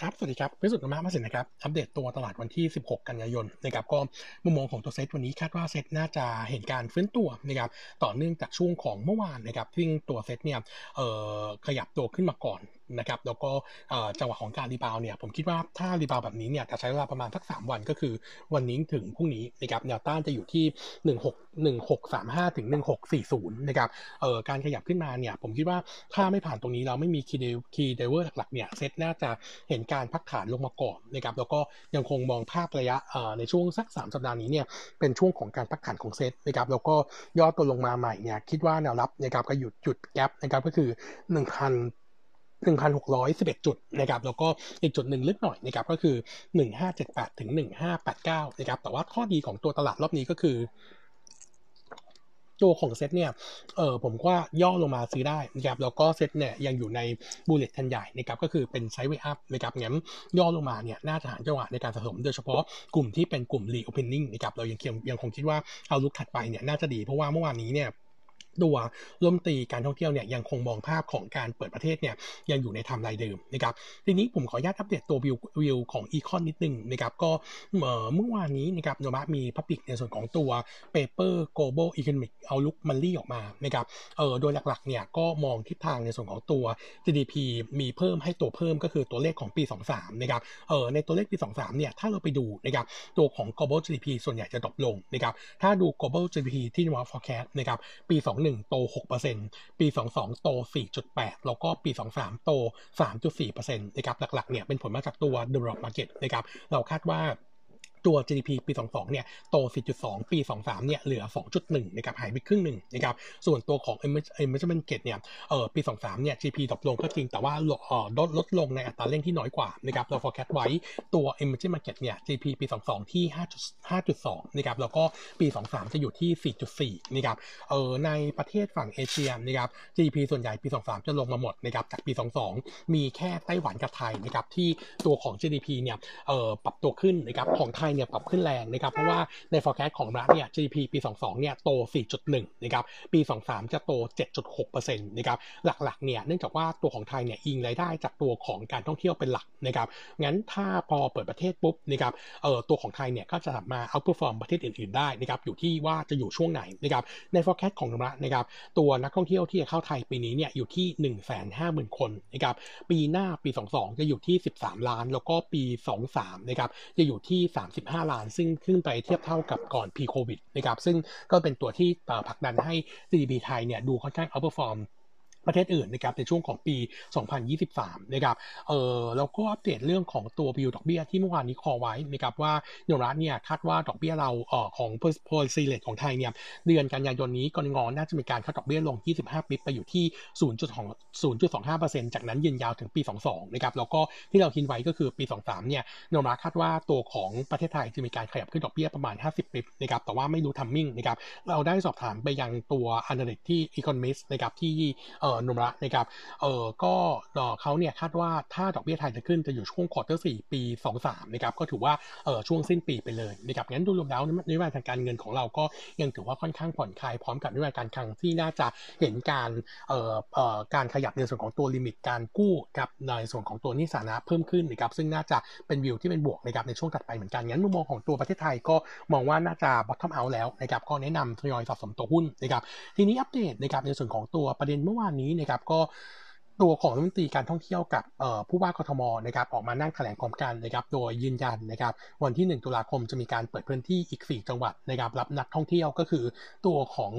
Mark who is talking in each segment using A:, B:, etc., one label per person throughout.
A: ครับ สวัสดีครับพิสุทธิ์มามาสินนะครับ อัปเดตตัวตลาดวันที่ 16 กันยายนนะครับ ก็มุมมองของตัวเซตวันนี้คาดว่าเซตน่าจะเห็นการฟื้นตัวนะครับ ต่อเนื่องจากช่วงของเมื่อวานนะครับซึ่งตัวเซตเนี่ย เอ่อ ขยับตัวขึ้นมาก่อน นะครับแล้วก็จังหวะของการ rebound เนี่ยผมคิดว่าถ้า rebound แบบนี้เนี่ยจะใช้เวลาประมาณสัก 3 วันก็คือวันนี้ถึงพรุ่งนี้นะครับแนวต้านจะอยู่ที่ 16 1635ถึง1640นะครับเอ่อการขยับขึ้นมาเนี่ยผมคิดว่าถ้าไม่ผ่านตรงนี้เราไม่มี key key driver หลักๆเนี่ยเซตน่าจะเห็นการพักฐานลงมาก่อนนะครับแล้วก็ยังคงมองภาพระยะในช่วงสัก 3 สัปดาห์นี้เนี่ยเป็นช่วงของการพักฐานของเซตนะครับแล้วก็ย่อตัวลงมาใหม่เนี่ยคิดว่าแนวรับนะครับก็อยู่จุด gap นะครับก็คือ1,000 1,611 จุดนะครับแล้วก็อีกจุดหนึ่งลึกหน่อยนะครับก็คือ 1578 ถึง 1589 นะครับแต่ว่าข้อดีของตัวตลาดรอบนี้ก็คือตัวของเซ็ตเนี่ย เออผมว่าย่อลงมาซื้อได้นะครับ แล้วก็เซ็ตเนี่ยยังอยู่ใน bullish trend ใหญ่นะครับ ก็คือเป็น sideway up นะครับงั้นย่อลงมาเนี่ย น่าจะหาจังหวะในการสะสม โดยเฉพาะกลุ่มที่เป็นกลุ่ม reopening นะครับ เรายังยังคงคิดว่า outlook ถัดไปเนี่ย น่าจะดี เพราะว่าเมื่อวานนี้เนี่ย ตัวร่มตีการท่องเที่ยวเนี่ยยังคงมองภาพของการเปิดประเทศเนี่ยยังอยู่ในไทม์ไลน์เดิมนะครับทีนี้ผมขออนุญาตอัปเดตตัว view view ของ econ นิดนึงนะครับก็เมื่อวานนี้นะครับโนบะมีพับบิกในส่วนของตัว Paper Global Economic Outlook m o n t h l y ออกมานะครับเออโดยหลักๆเนี่ยก็มองทิศทางในส่วนของตัว GDP มีเพิ่มให้ตัวเพิ่มก็คือตัวเลขของปี 23นะครับเออในตัวเลขปี 23เนี่ยถ้าเราไปดูนะครับตัวของ global GDP ส่วนใหญ่จะดรอปลงนะครับถ้าดู global GDP ที่นว่า forecast นะครับปี 21 1 โต 6%ปี 22 โต 4.8 แล้วก็ปี 23 โต 3.4%นะครับหลักๆเนี่ยเป็นผลมาจากตัว develop market นะครับเราคาดว่า ตัว GDP ปี 22 เนี่ย โต 4.2 ปี 23 เนี่ย เหลือ 2.1 นะครับ หายไปครึ่งหนึ่งนะครับ ส่วนตัวของ emerging market เนี่ย เออปี 23 เนี่ย GDP ตกลงก็จริง แต่ว่าลดลดลงในอัตราเร่งที่น้อยกว่า นะครับ เรา forecast ไว้ตัว emerging market เนี่ย GDP ปี 22 ที่ 5.2 นะครับ แล้วก็ปี 23 จะอยู่ที่ 4.4 นะครับ เออในประเทศฝั่งเอเชีย นะครับ GDP ส่วนใหญ่ปี 23 จะลงมาหมด นะครับ จากปี 22 มีแค่ไต้หวันกับไทย นะครับ ที่ตัวของ GDP เนี่ย เออปรับตัวขึ้น นะครับ ของไทยเนี่ยปรับขึ้นแรงนะครับเพราะว่าใน forecast ของรัฐเนี่ย GDP ปี 22 เนี่ยโต 4.1 นะครับปี 23 จะโต 7.6%นะครับหลักๆ เนี่ยเนื่องจากว่าตัวของไทยเนี่ยอิงรายได้จากตัวของการท่องเที่ยวเป็นหลักนะครับงั้นถ้าพอเปิดประเทศปุ๊บนะครับเอ่อตัวของไทยเนี่ยก็จะสามารถ outperform ประเทศอื่นๆได้นะครับอยู่ที่ว่าจะอยู่ช่วงไหนนะครับใน forecast ของรัฐนะครับตัวนักท่องเที่ยวที่จะเข้าไทยปีนี้เนี่ยอยู่ที่ 150,000 คนนะครับปีหน้าปี 22 จะอยู่ที่ 13 ล้าน แล้วก็ปี 23 นะครับจะอยู่ที่ 35ล้าน ซึ่งขึ้นไปเทียบเท่ากับก่อน pre covid นะครับซึ่งก็เป็นตัวที่ผลักดันให้ GDP ไทยเนี่ยดูค่อนข้าง outperform ประเทศอื่นนะครับในช่วงของปี 2023 นะครับเออแล้วก็อัปเดตเรื่องของตัววิวดอกเบี้ยที่เมื่อวานนี้คอไว้นะครับว่าโยรัฐเนี่ยคาดว่าดอกเบี้ยเราเออของ policy rate ของไทยเนี่ยเดือนกันยายนนี้กนง.น่าจะมีการ cut ดอกเบี้ยลง 25 bp ไปอยู่ที่ 0.25%จากนั้นยืนยาวถึงปี 22 นะครับแล้วก็ที่เราคิดไว้ก็คือปี 23 เนี่ยโยรัฐคาดว่าตัวของประเทศไทยจะมีการขยับขึ้นดอกเบี้ยประมาณ 50 bp นะครับแต่ว่าไม่รู้ timing นะครับเราได้สอบถามไปยังตัว analyst ที่ economist นะครับที่เออนมระนะครับเออก็เขาเนี่ยคาดว่าถ้าดอกเบี้ยไทยจะขึ้นจะอยู่ช่วง quarter สี่ปี23นะครับก็ถือว่าเออช่วงสิ้นปีไปเลยนะครับงั้นดูรวมแล้วนโยบายทางการเงินของเราก็ยังถือว่าค่อนข้างผ่อนคลายพร้อมกับนโยบายการคลังที่น่าจะเห็นการเอ่อเอ่อการขยับในส่วนของตัวลิมิตการกู้กับในส่วนของตัวนิสานะเพิ่มขึ้นนะครับซึ่งน่าจะเป็นวิวที่เป็นบวกนะครับในช่วงถัดไปเหมือนกันงั้นมุมมองของตัวประเทศไทยก็มองว่าน่าจะ bottom out แล้วนะครับก็แนะนำทยอยสะสมตัวหุ้นนะครับทีนี้อัปเดตนะครับในส่วนของตัวประเด็นเมื่อวานนี้นะครับก็ตัวของรัฐมนตรีการท่องเที่ยวกับผู้ว่ากทมนะครับออกมานั่งแถลงพร้อมกันนะครับโดยยืนยันนะครับวันที่ 1 ตุลาคมจะมีการเปิดพื้นที่อีก 4 จังหวัดนะครับรับนักท่องเที่ยวก็คือตัวของ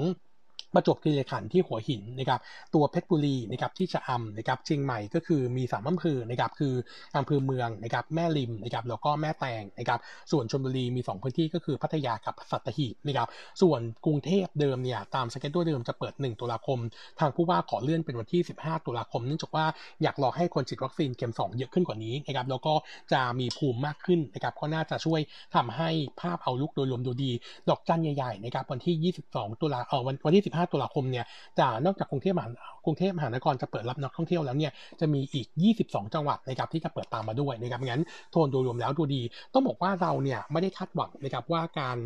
A: ประจวบคีรีขันธ์ที่หัวหินนะครับตัวเพชรบุรีนะครับที่ชะอำนะครับเชียงใหม่ก็คือมีสามอำเภอนะครับคืออำเภอเมืองนะครับแม่ริมนะครับแล้วก็แม่แตงนะครับส่วนชลบุรีมี 2 พื้นที่ก็คือพัทยากับสัตหีบนะครับส่วนกรุงเทพเดิมเนี่ยตามสเกจด้วยเดิมจะเปิด 1 ตุลาคม ทางผู้ว่าขอเลื่อนเป็นวันที่ 15 ตุลาคมเนื่องจากว่าอยากรอให้คนฉีดวัคซีนเข็ม2 เยอะขึ้นกว่านี้นะครับแล้วก็จะมีภูมิมากขึ้นนะครับก็น่าจะช่วยทำให้ภาพเอาลุกโดยรวมดูดี ดอกจันใหญ่ๆนะครับวันที่ 22 ตุลาเออวันวันที่ 15ตุลาคมเนี่ยจะนอกจากกรุงเทพมหากรุงเทพมหานครจะเปิดรับนักท่องเที่ยวแล้วเนี่ยจะมีอีก 22 จังหวัดนะครับที่จะเปิดตามมาด้วยนะครับงั้นโทนโดยรวมแล้วดูดี ต้องบอกว่าเราเนี่ยไม่ได้คาดหวังนะครับว่าการ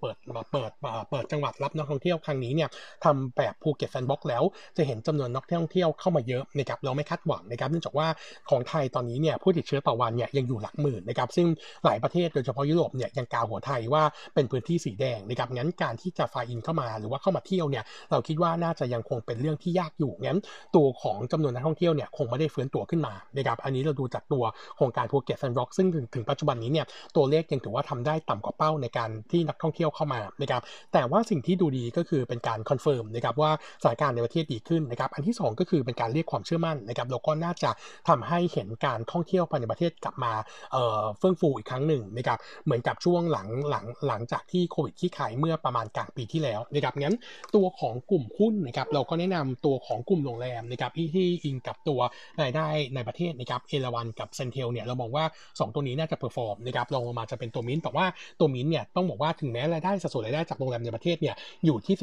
A: เปิดเปิดเปิดจังหวัดรับนักท่องเที่ยวครั้งนี้เนี่ยทำแบบภูเก็ตแซนด์บ็อกซ์แล้วจะเห็นจำนวนนักท่องเที่ยวเข้ามาเยอะนะครับเราไม่คาดหวังนะครับเนื่องจากว่าของไทยตอนนี้เนี่ยผู้ติดเชื้อต่อวันเนี่ยยังอยู่หลักหมื่นนะครับซึ่งหลายประเทศโดยเฉพาะยุโรปเนี่ยยังกาหัวไทยว่าเป็นพื้นที่สีแดงนะครับงั้นการที่จะ fly in เข้ามาหรือว่าเข้ามาเที่ยวเนี่ยเราคิดว่าน่าจะยังคงเป็นเรื่องที่ยากอยู่งั้นตัวของจำนวนนักท่องเที่ยวเนี่ยคงไม่ได้ฟื้นตัวขึ้นมานะครับอันนี้เราดูจากตัวโครงการภูเก็ตแซนด์บ็อกซ์ซึ่งถึงถึงปัจจุบันนี้เนี่ยตัวเลขยังถือว่าทำได้ต่ำกว่าเป้าในการที่นักท่องเที่ยวเข้ามานะครับแต่ว่าสิ่งที่ดูดีก็คือเป็นการ confirm นะครับว่าสถานการณ์ในประเทศดีขึ้นนะครับอันที่ 2 ก็คือเป็นการเรียกความเชื่อมั่นนะครับแล้วก็น่าจะทำให้เห็นการท่องเที่ยวภายในประเทศกลับมาเอ่อเฟื่องฟูอีกครั้งหนึ่งนะครับเหมือนกับช่วงหลังหลังหลังจากที่โควิดที่คลายเมื่อประมาณกลางปีที่แล้วนะครับงั้นตัวของสองกลุ่มหุ้นนะครับเราก็แนะนำตัวของกลุ่มโรงแรมนะครับที่ที่อิงกับตัวรายได้ในประเทศนะครับเอราวัณกับ CENTEL เนี่ยเรามองว่า 2 ตัวนี้น่าจะ perform นะครับลงมาจะเป็นตัวมิ้นแต่ว่าตัวมิ้นเนี่ยต้องบอกว่าถึงแม้รายได้สัดส่วนรายได้จากโรงแรมในประเทศเนี่ยอยู่ที่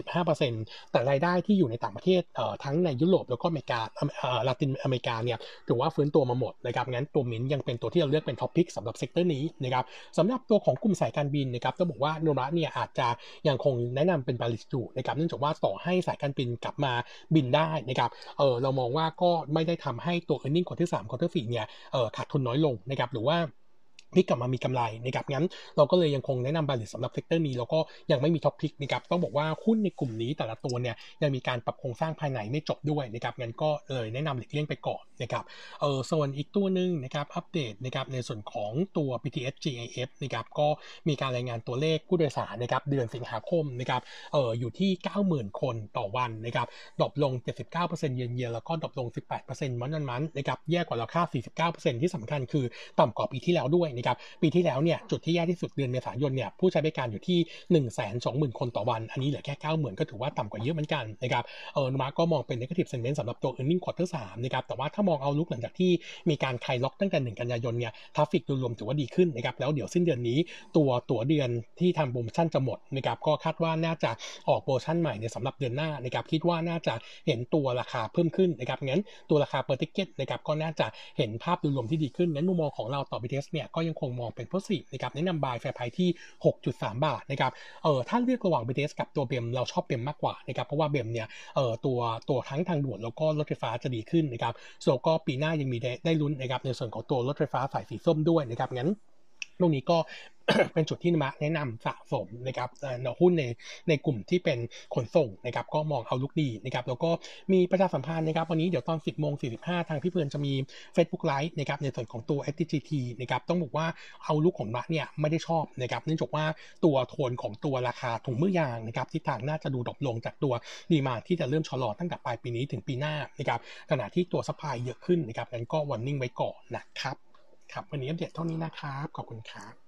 A: 15%แต่รายได้ที่อยู่ในต่างประเทศเอ่อทั้งในยุโรปแล้วก็อเมริกาเอ่อลาตินอเมริกาเนี่ยถือว่าฟื้นตัวมาหมดนะครับงั้นตัวมิ้นยังเป็นตัวที่เราเลือกเป็น top pick สำหรับ sector นี้นะครับสำหรับตัวของกลุ่มสายการบินนะครับต้องบอกว่าโนระเนี่ยอาจจะยังคงแนะนำเป็น bearish tone ะครับเนื่องจากว่าต่อให้สายการบินกลับมาบินได้นะครับเออเรามองว่าก็ไม่ได้ทำให้ตัว e a r n i n g ควอเตอร์สามควอเตอร์สี่เนี่ยเออขาดทุนน้อยลงนะครับหรือว่า พลิกกลับมามีกำไรนะครับงั้นเราก็เลยยังคงแนะนำ bearish สำหรับ sector นี้แล้วก็ยังไม่มี top pick นะครับต้องบอกว่าหุ้นในกลุ่มนี้แต่ละตัวเนี่ยยังมีการปรับโครงสร้างภายในไม่จบด้วยนะครับงั้นก็เลยแนะนำหลีกเลี่ยงไปก่อนนะครับเออส่วนอีกตัวหนึ่งนะครับอัปเดตนะครับในส่วนของตัว BTSGIF นะครับก็มีการรายงานตัวเลขผู้โดยสารนะครับเดือนสิงหาคมนะครับเอออยู่ที่ 90,000 คนต่อวันนะครับ drop ลง 79%เยือนเยียแล้วก็ drop ลง 18% month on month นะครับแย่กว่าเราคาด 49%ที่สำคัญคือต่ำกว่าปีที่แล้วด้วยนะครับปีที่แล้วเนี่ยจุดที่แย่ที่สุดเดือนเมษายนเนี่ยผู้ใช้บริการอยู่ที่1 2 0 0 0 0คนต่อวัน อันนี้เหลือแค่90,000ก็ถือว่าต่ำกว่าเยอะเหมือนกันนะครับเออมาก็มองเป็น negative sentiment สำหรับตัว earning quarter 3นะครับแต่ว่าถ้ามอง outlook หลังจากที่มีการคลายล็อกตั้งแต่1กันยายนเนี่ย traffic โดยรวมถือว่าดีขึ้นนะครับแล้วเดี๋ยวสิ้นเดือนนี้ตัวตั๋วเดือนที่ทำโปรโมชั่นจะหมดนะครับก็คาดว่าน่าจะออกโปรโมชั่นใหม่ในสำหรับเดือนหน้านะครับคิดว่าน่าจะเห็นตัวราคาเพิ่มขึ้นนะครับงั้นตัวราคา per ticket นะครับก็น่าจะเห็นภาพโดยรวมที่ดีขึ้นงั้นมุมมองของเราต่อ BTS เนี่ยก็ยังคงมองเป็น positive นะครับแนะนำ buy fair price ที่ 6.3 บาทนะครับเออถ้าเลือกระหว่าง BTS กับตัว BEM เราชอบ BEM มากกว่านะครับเพราะว่า BEM เนี่ยเออตัวตัวทั้งทางด่วนแล้วก็รถไฟฟ้าจะดีขึ้นนะครับส่วนก็ปีหน้ายังมีได้ได้ลุ้นนะครับในส่วนของตัวรถไฟฟ้าสายสีส้มด้วยนะครับงั้นตรงนี้ก็ เป็นจุดที่มาแนะนำสะสมนะครับหุ้นในในกลุ่มที่เป็นขนส่งนะครับก็มอง outlook ดีนะครับแล้วก็มีประชาสัมพันธ์นะครับวันนี้เดี๋ยวตอน 10โมง45 ทางพี่เพื่อนจะมี Facebook Live นะครับในส่วนของตัว STGT นะครับต้องบอกว่า outlook ของมันเนี่ยไม่ได้ชอบนะครับเนื่องจากว่าตัวโทนของตัวราคาถุงมือยางนะครับที่ทางน่าจะดู drop ลงจากตัว demand ที่จะเริ่มชะลอตั้งแต่ปลายปีนี้ถึงปีหน้านะครับขณะที่ตัว supply เยอะขึ้นนะครับงั้นก็ warning ไว้ก่อนนะครับครับวันนี้อัปเดตเท่านี้นะครับขอบคุณครับ